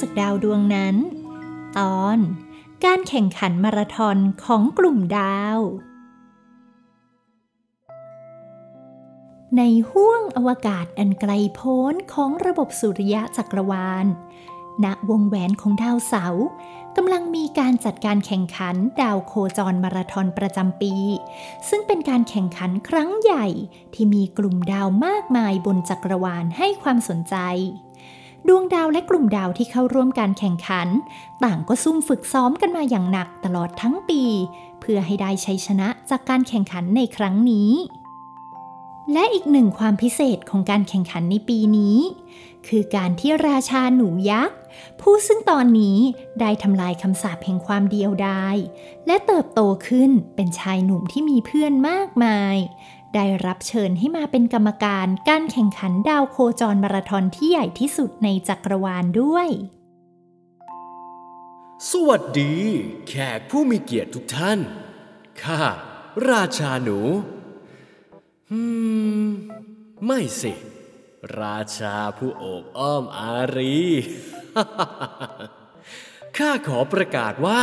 จากดาวดวงนั้น ตอนการแข่งขันมาราธอนของกลุ่มดาว ในห้วงอวกาศอันไกลโพ้นของระบบสุริยะจักรวาล ณ วงแหวนของดาวเสาร์กำลังมีการจัดการแข่งขันดาวโคจรมาราธอนประจำปี ซึ่งเป็นการแข่งขันครั้งใหญ่ที่มีกลุ่มดาวมากมายบนจักรวาลให้ความสนใจ ดวงดาวและกลุ่มดาวที่เข้าร่วมการแข่งขัน ต่างก็ซุ่มฝึกซ้อมกันมาอย่างหนักตลอดทั้งปี เพื่อให้ได้ชัยชนะจากการแข่งขันในครั้งนี้ และอีกหนึ่งความพิเศษของการแข่งขันในปีนี้ คือการที่ราชาหนูยักษ์ ผู้ซึ่งตอนนี้ได้ทำลายคำสาปแห่งความเดียวดาย และเติบโตขึ้นเป็นชายหนุ่มที่มีเพื่อนมากมาย ได้รับเชิญให้มาเป็นกรรมการการแข่งขันดาวโคจรมาราธอนที่ใหญ่ที่สุดในจักรวาลด้วย สวัสดี แขกผู้มีเกียรติทุกท่าน ข้า ราชาหนู อืม ไม่สิ ราชาผู้โอบอ้อมอารี ข้าขอประกาศว่า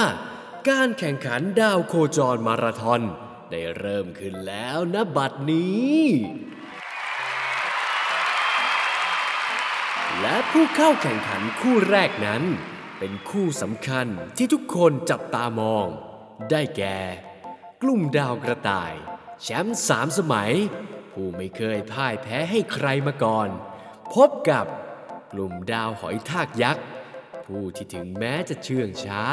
การแข่งขันดาวโคจรมาราธอน ได้เริ่มขึ้นแล้วนะบัดนี้ และผู้เข้าแข่งขันคู่แรกนั้น เป็นคู่สำคัญที่ทุกคนจับตามอง ได้แก่ กลุ่มดาวกระต่าย แชมป์สามสมัย ผู้ไม่เคยพ่ายแพ้ให้ใครมาก่อน พบกับกลุ่มดาวหอยทากยักษ์ ผู้ที่ถึงแม้จะเชื่องช้า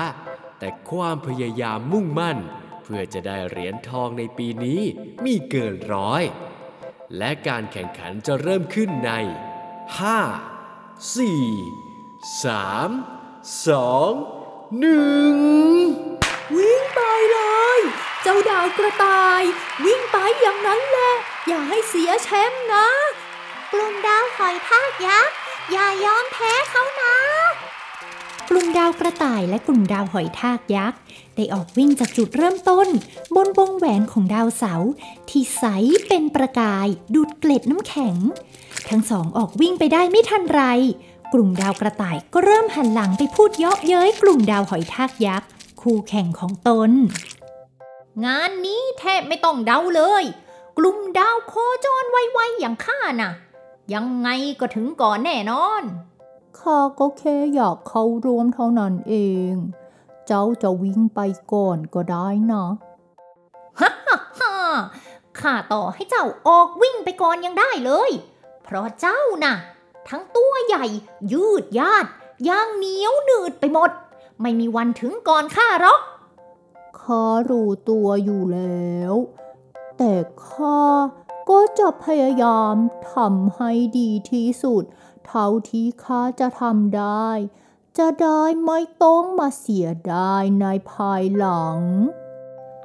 แต่ความพยายามมุ่งมั่น เพื่อจะได้เหรียญทองในปีนี้มีเกินร้อย และการแข่งขันจะเริ่มขึ้นใน 5 4 3 2 1วิ่งไปเลย เจ้าดาวกระต่าย วิ่งไปอย่างนั้นแหละ อย่าให้เสียแชมป์นะ กลุ่มดาวหอยทากยักษ์อย่ายอมแพ้เขานะ กลุ่มดาวกระต่ายและกลุ่มดาวหอยทากยักษ์ ได้ออกวิ่งจากจุดเริ่มต้น บนวงแหวนของดาวเสาร์ที่ใสเป็นประกายดูดเกล็ดน้ำแข็ง ทั้งสองออกวิ่งไปได้ไม่ทันไร กลุ่มดาวกระต่ายก็เริ่มหันหลังไปพูดเยาะเย้ยกลุ่มดาวหอยทากยักษ์คู่แข่งของตน งานนี้แทบไม่ต้องเดาเลย กลุ่มดาวโคจรไวๆอย่างข้าน่ะ ยังไงก็ถึงก่อนแน่นอนข้าก็แค่อยากเข้าร่วมเท่านั้นเอง เจ้าจะวิ่งไปก่อนก็ได้นะฮ่าฮ่าฮ่าข้าต่อให้เจ้าออกวิ่งไปก่อนยังได้เลย เพราะเจ้าน่ะ ทั้งตัวใหญ่ ยืดยาดย่างเหนียวหนืดไปหมด ไม่มีวันถึงก่อนข้าหรอกข้ารู้ตัวอยู่แล้ว แต่ข้าก็จะพยายามทำให้ดีที่สุด เท่าที่ข้าจะทำได้ จะได้ไม่ต้องมาเสียดายในภายหลัง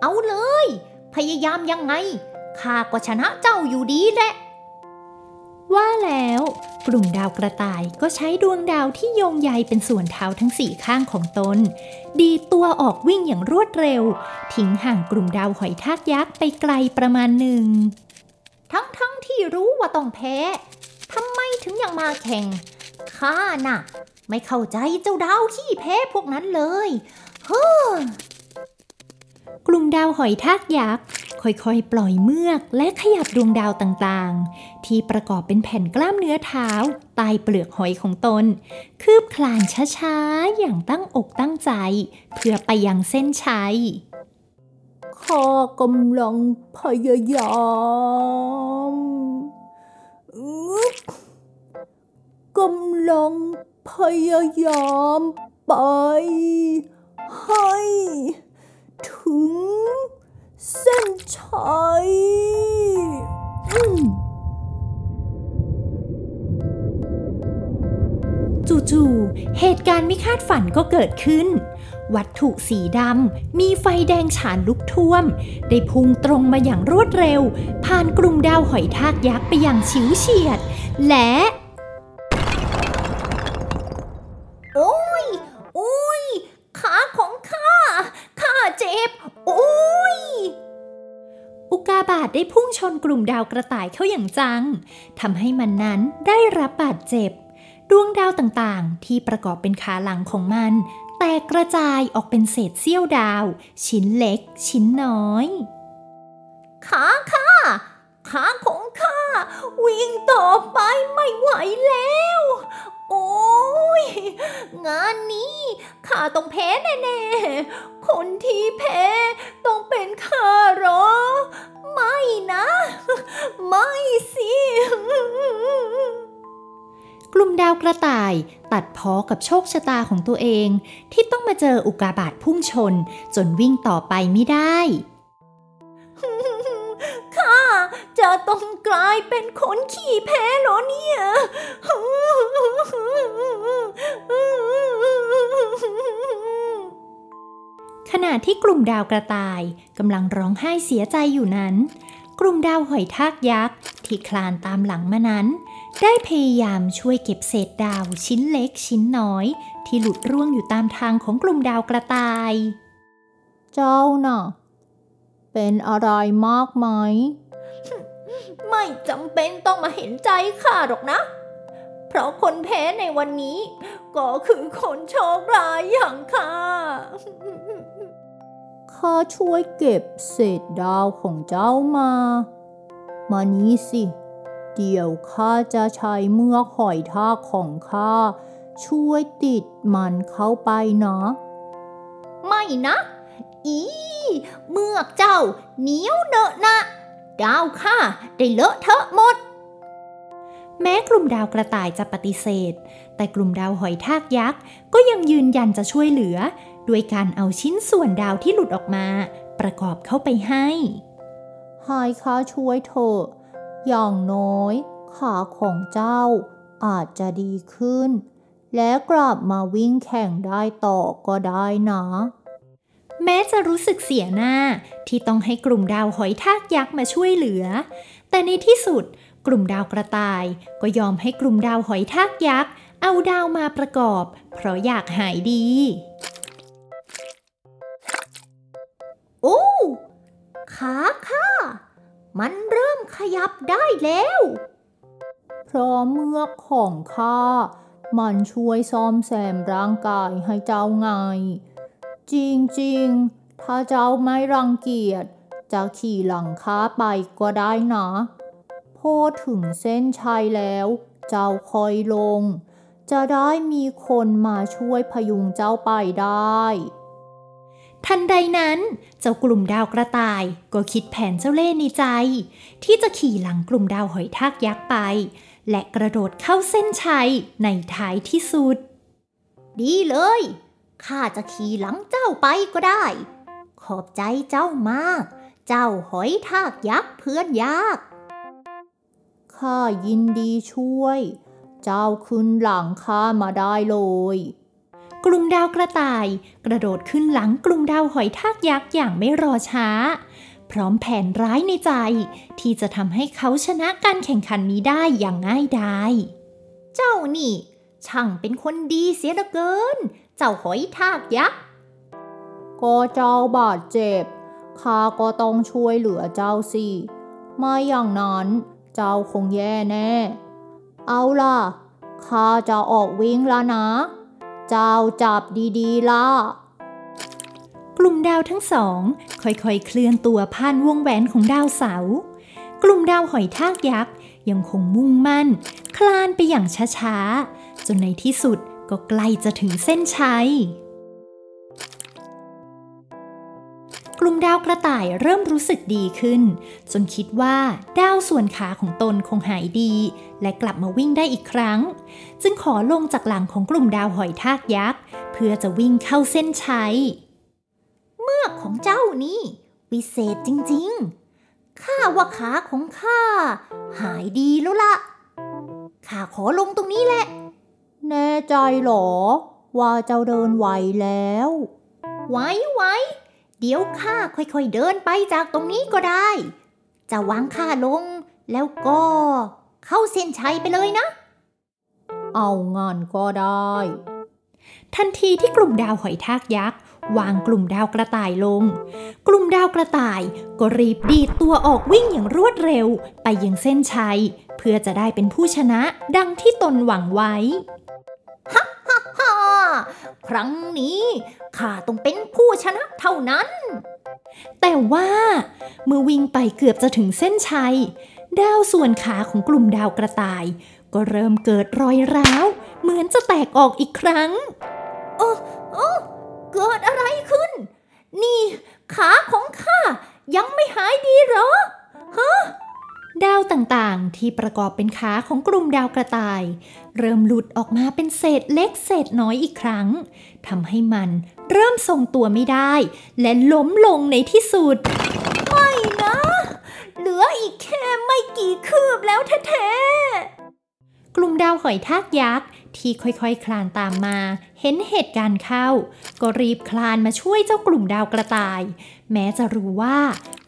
เอาเลย พยายามยังไงข้าก็ชนะเจ้าอยู่ดีแหละ ว่าแล้วกลุ่มดาวกระต่ายก็ใช้ดวงดาวที่โยงใยเป็นส่วนเท้าทั้งสี่ข้างของตน ดีดตัวออกวิ่งอย่างรวดเร็ว ทิ้งห่างกลุ่มดาวหอยทากยักษ์ไปไกลประมาณหนึ่ง ทั้งทั้งๆที่รู้ว่าต้องแพ้ทำไมถึงยังมาแข่งข้าน่ะ ไม่เข้าใจเจ้าดาวขี้แพ้พวกนั้นเลยเฮ้อกลุ่มดาวหอยทากยักษ์ค่อยๆ ปล่อยเมือกและขยับดวงดาวต่างๆ ที่ประกอบเป็นแผ่นกล้ามเนื้อเท้าใต้เปลือกหอยของตน คืบคลานช้าๆ อย่างตั้งอกตั้งใจ เพื่อไปยังเส้นชัยข้ากำลังพยายามกำลัง พยายามไป ให้ถึงเส้นชัยจู่ๆ เหตุการณ์ไม่คาดฝันก็เกิดขึ้น วัตถุสีดำ มีไฟแดงฉานลุกท่วม ได้พุ่งตรงมาอย่างรวดเร็ว ผ่านกลุ่มดาวหอยทากยักษ์ไปอย่างฉิวเฉียด และ บาตได้พุ่งชนกลุ่มดาวกระต่ายเข้าอย่างจังทำให้มันนั้นได้รับบาดเจ็บ ดวงดาวต่างๆ ที่ประกอบเป็นขาหลังของมัน แตกกระจายออกเป็นเศษเสี้ยวดาว ชิ้นเล็ก ชิ้นน้อย ขาข้าขาของข้าวิ่งต่อไปไม่ไหวแล้ว โอ้ยงานนี้ข้าต้องแพ้แน่ๆ คนที่แพ้ต้องเป็นข้าหรอ นะ ไม่สิ กลุ่มดาวกระต่ายตัดพ้อกับโชคชะตาของตัวเองที่ต้องมาเจออุกาบาตพุ่งชนจนวิ่งต่อไปไม่ได้ข้าจะต้องกลายเป็นคนขี้แพ้เหรอเนี่ย ขณะที่กลุ่มดาวกระต่ายกำลังร้องไห้เสียใจอยู่นั้น กลุ่มดาวหอยทากยักษ์ที่คลานตามหลังมานั้น ได้พยายามช่วยเก็บเศษดาวชิ้นเล็กชิ้นน้อย ที่หลุดร่วงอยู่ตามทางของกลุ่มดาวกระต่าย เจ้าน่ะ เป็นอะไรมากไหม ไม่จำเป็นต้องมาเห็นใจข้าหรอกนะ เพราะคนแพ้ในวันนี้ ก็คือคนโชคร้ายอย่างข้า ข้าช่วยเก็บเศษดาวของเจ้ามา มานี้สิ เดี๋ยวข้าจะใช้เมือกหอยทากของข้าช่วยติดมันเข้าไปนะ ไม่นะ อีเมือกเจ้าเหนียวเนอะนะดาวข้าได้เลอะเทอะหมด แม้กลุ่มดาวกระต่ายจะปฏิเสธ แต่กลุ่มดาวหอยทากยักษ์ก็ยังยืนยันจะช่วยเหลือ ด้วยการเอาชิ้นส่วนดาวที่หลุดออกมา ประกอบเข้าไปให้ให้ข้าช่วยเถอะอย่างน้อยขาของเจ้าอาจจะดีขึ้น และกลับมาวิ่งแข่งได้ต่อก็ได้นะแม้จะรู้สึกเสียหน้าที่ต้องให้กลุ่มดาวหอยทากยักษ์มาช่วยเหลือ แต่ในที่สุดกลุ่มดาวกระต่ายก็ยอมให้กลุ่มดาวหอยทากยักษ์เอาดาวมาประกอบ เพราะอยากหายดี ขาข้ามันเริ่มขยับได้แล้ว เพราะเมือกของข้ามันช่วยซ่อมแซมร่างกายให้เจ้าไง จริงๆ ถ้าเจ้าไม่รังเกียจจะขี่หลังข้าไปก็ได้นะพอถึงเส้นชัยแล้ว เจ้าคอยลง จะได้มีคนมาช่วยพยุงเจ้าไปได้ ทันใดนั้น เจ้ากลุ่มดาวกระต่ายก็คิดแผนเจ้าเล่ห์ในใจ ที่จะขี่หลังกลุ่มดาวหอยทากยักษ์ไป และกระโดดเข้าเส้นชัยในท้ายที่สุด ดีเลยข้าจะขี่หลังเจ้าไปก็ได้ ขอบใจเจ้ามาก เจ้าหอยทากยักษ์เพื่อนยากข้ายินดีช่วย เจ้าขึ้นหลังข้ามาได้เลย กลุ่มดาวกระต่าย กระโดดขึ้นหลังกลุ่มดาวหอยทากยักษ์อย่างไม่รอช้า พร้อมแผนร้ายในใจ ที่จะทำให้เขาชนะการแข่งขันนี้ได้อย่างง่ายดาย เจ้านี่ ช่างเป็นคนดีเสียเหลือเกิน เจ้าหอยทากยักษ์ก็เจ้าบาดเจ็บข้าก็ต้องช่วยเหลือเจ้าสิไม่อย่างนั้นเจ้าคงแย่แน่ เอาล่ะข้าจะออกวิ่งแล้วนะ เจ้าจับดีๆล่ะ กลุ่มดาวทั้งสอง ค่อยๆเคลื่อนตัวผ่านวงแหวนของดาวเสาร์กลุ่มดาวหอยทากยักษ์ยังคงมุ่งมั่น คลานไปอย่างช้าๆ จนในที่สุดก็ใกล้จะถึงเส้นชัย กลุ่มดาวกระต่ายเริ่มรู้สึกดีขึ้น จนคิดว่าดาวส่วนขาของตนคงหายดี และกลับมาวิ่งได้อีกครั้ง จึงขอลงจากหลังของกลุ่มดาวหอยทากยักษ์ เพื่อจะวิ่งเข้าเส้นชัย เมือกของเจ้านี่วิเศษจริงๆ ข้าว่าขาของข้าหายดีแล้วละข้าขอลงตรงนี้แหละ แน่ใจหรอ ว่าเจ้าเดินไหวแล้ว ไหว้ไว เดี๋ยวข้าค่อยๆเดินไปจากตรงนี้ก็ได้ จะวางข้าลงแล้วก็เข้าเส้นชัยไปเลยนะ เอางานก็ได้ ทันทีที่กลุ่มดาวหอยทากยักษ์วางกลุ่มดาวกระต่ายลง กลุ่มดาวกระต่ายก็รีบดีดตัวออกวิ่งอย่างรวดเร็ว ไปยังเส้นชัย เพื่อจะได้เป็นผู้ชนะดังที่ตนหวังไว้ ครั้งนี้ข้าต้องเป็นผู้ชนะเท่านั้น แต่ว่าเมื่อวิ่งไปเกือบจะถึงเส้นชัย ดาวส่วนขาของกลุ่มดาวกระต่าย ก็เริ่มเกิดรอยร้าว เหมือนจะแตกออกอีกครั้ง โอ้โอ้เกิดอะไรขึ้น นี่ ขาของข้ายังไม่หายดีเหรอฮะ ดาวต่างๆ ที่ประกอบเป็นขาของกลุ่มดาวกระต่าย เริ่มหลุดออกมาเป็นเศษเล็กเศษน้อยอีกครั้งทำให้มันเริ่มทรงตัวไม่ได้ และล้มลงในที่สุด ไม่นะ เหลืออีกแค่ไม่กี่คืบแล้วแท้ๆ กลุ่มดาวหอยทากยักษ์ที่ค่อยๆ คลานตามมา เห็นเหตุการณ์เข้า ก็รีบคลานมาช่วยเจ้ากลุ่มดาวกระต่าย แม้จะรู้ว่า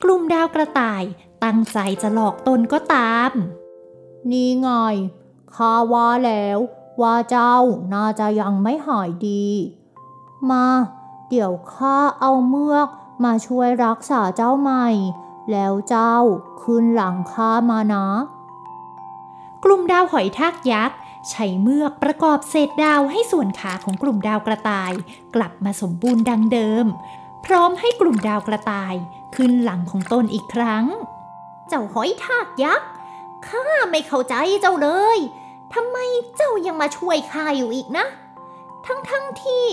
กลุ่มดาวกระต่าย ตั้งใจจะหลอกตนก็ตาม นี่ไงข้าว่าแล้ว ว่าเจ้าน่าจะยังไม่หายดี มา เดี๋ยวข้าเอาเมือกมาช่วยรักษาเจ้าใหม่ แล้วเจ้าขึ้นหลังข้ามานะ กลุ่มดาวหอยทากยักษ์ใช้เมือกประกอบเศษดาวให้ส่วนขาของกลุ่มดาวกระต่าย กลับมาสมบูรณ์ดังเดิม พร้อมให้กลุ่มดาวกระต่าย ขึ้นหลังของตนอีกครั้ง เจ้าหอยทากยักษ์ข้าไม่เข้าใจเจ้าเลยทำไมเจ้ายังมาช่วยข้าอยู่อีกนะ ทั้งทั้งๆที่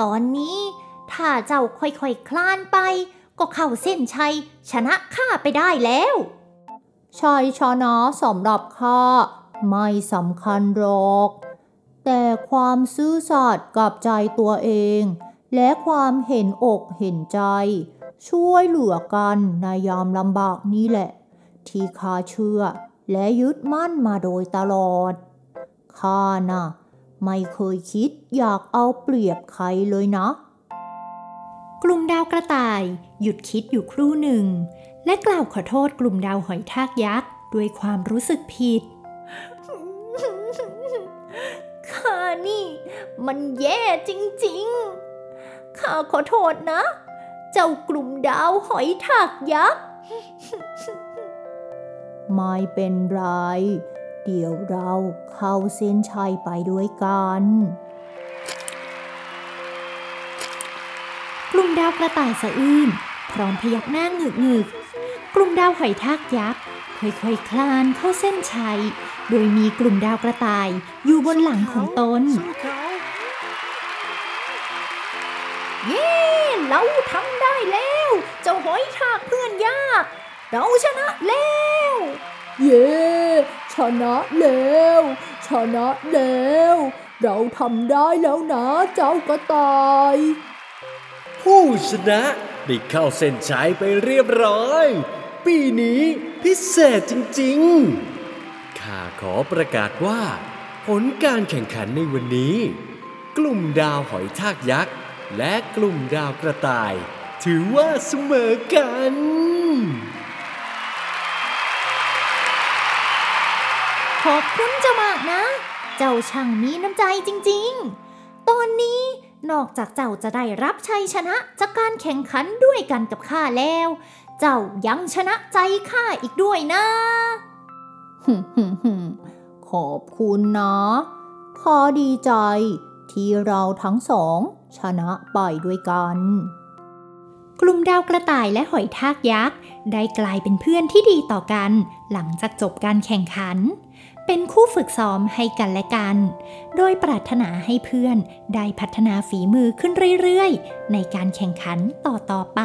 ตอนนี้ถ้าเจ้าค่อยๆคคลานไป ก็เข้าเส้นชัย ชนะข้าไปได้แล้วชัยชนะสำหรับข้าไม่สำคัญหรอก แต่ความซื่อสัตย์กับใจตัวเอง และความเห็นอกเห็นใจ ช่วยเหลือกันในยามลำบากนี่แหละ ที่ข้าเชื่อ และยึดมั่นมาโดยตลอด ข้าน่ะไม่เคยคิดอยากเอาเปรียบใครเลยนะ กลุ่มดาวกระต่าย หยุดคิดอยู่ครู่หนึ่ง และกล่าวขอโทษกลุ่มดาวหอยทากยักษ์ด้วยความรู้สึกผิด ข้านี่ มันแย่จริงๆ ข้าขอโทษนะ เจ้ากลุ่มดาวหอยทากยักษ์ ไม่เป็นไร เดี๋ยวเราเข้าเส้นชัยไปด้วยกัน กลุ่มดาวกระต่ายสะอื้นพร้อมพยักหน้าหงึกหงึกกลุ่มดาวหอยทากยักษ์ค่อยๆคลานเข้าเส้นชัย โดยมีกลุ่มดาวกระต่ายอยู่บนหลังของตนเย้เราทำได้แล้ว เจ้าหอยทากเพื่อนยาก เราชนะแล้ว เย้ชนะแล้วชนะแล้ว เราทำได้แล้วนะเจ้ากระต่าย ผู้ชนะได้เข้าเส้นชัยไปเรียบร้อย ปีนี้พิเศษจริงๆ ข้าขอประกาศว่า ผลการแข่งขันในวันนี้ กลุ่มดาวหอยทากยักษ์ และกลุ่มดาวกระต่าย ถือว่าเสมอกัน ขอบคุณเจ้ามากนะ เจ้าช่างมีน้ำใจจริงๆ ตอนนี้นอกจากเจ้าจะได้รับชัยชนะจากการแข่งขันด้วยกันกับข้าแล้ว เจ้ายังชนะใจข้าอีกด้วยนะขอบคุณนะข้าดีใจที่เราทั้งสองชนะไปด้วยกัน กลุ่มดาวกระต่ายและหอยทากยักษ์ ได้กลายเป็นเพื่อนที่ดีต่อกัน หลังจากจบการแข่งขัน เป็นคู่ฝึกซ้อมให้กันและกัน โดยปรารถนาให้เพื่อนได้พัฒนาฝีมือขึ้นเรื่อยๆ ในการแข่งขันต่อๆไป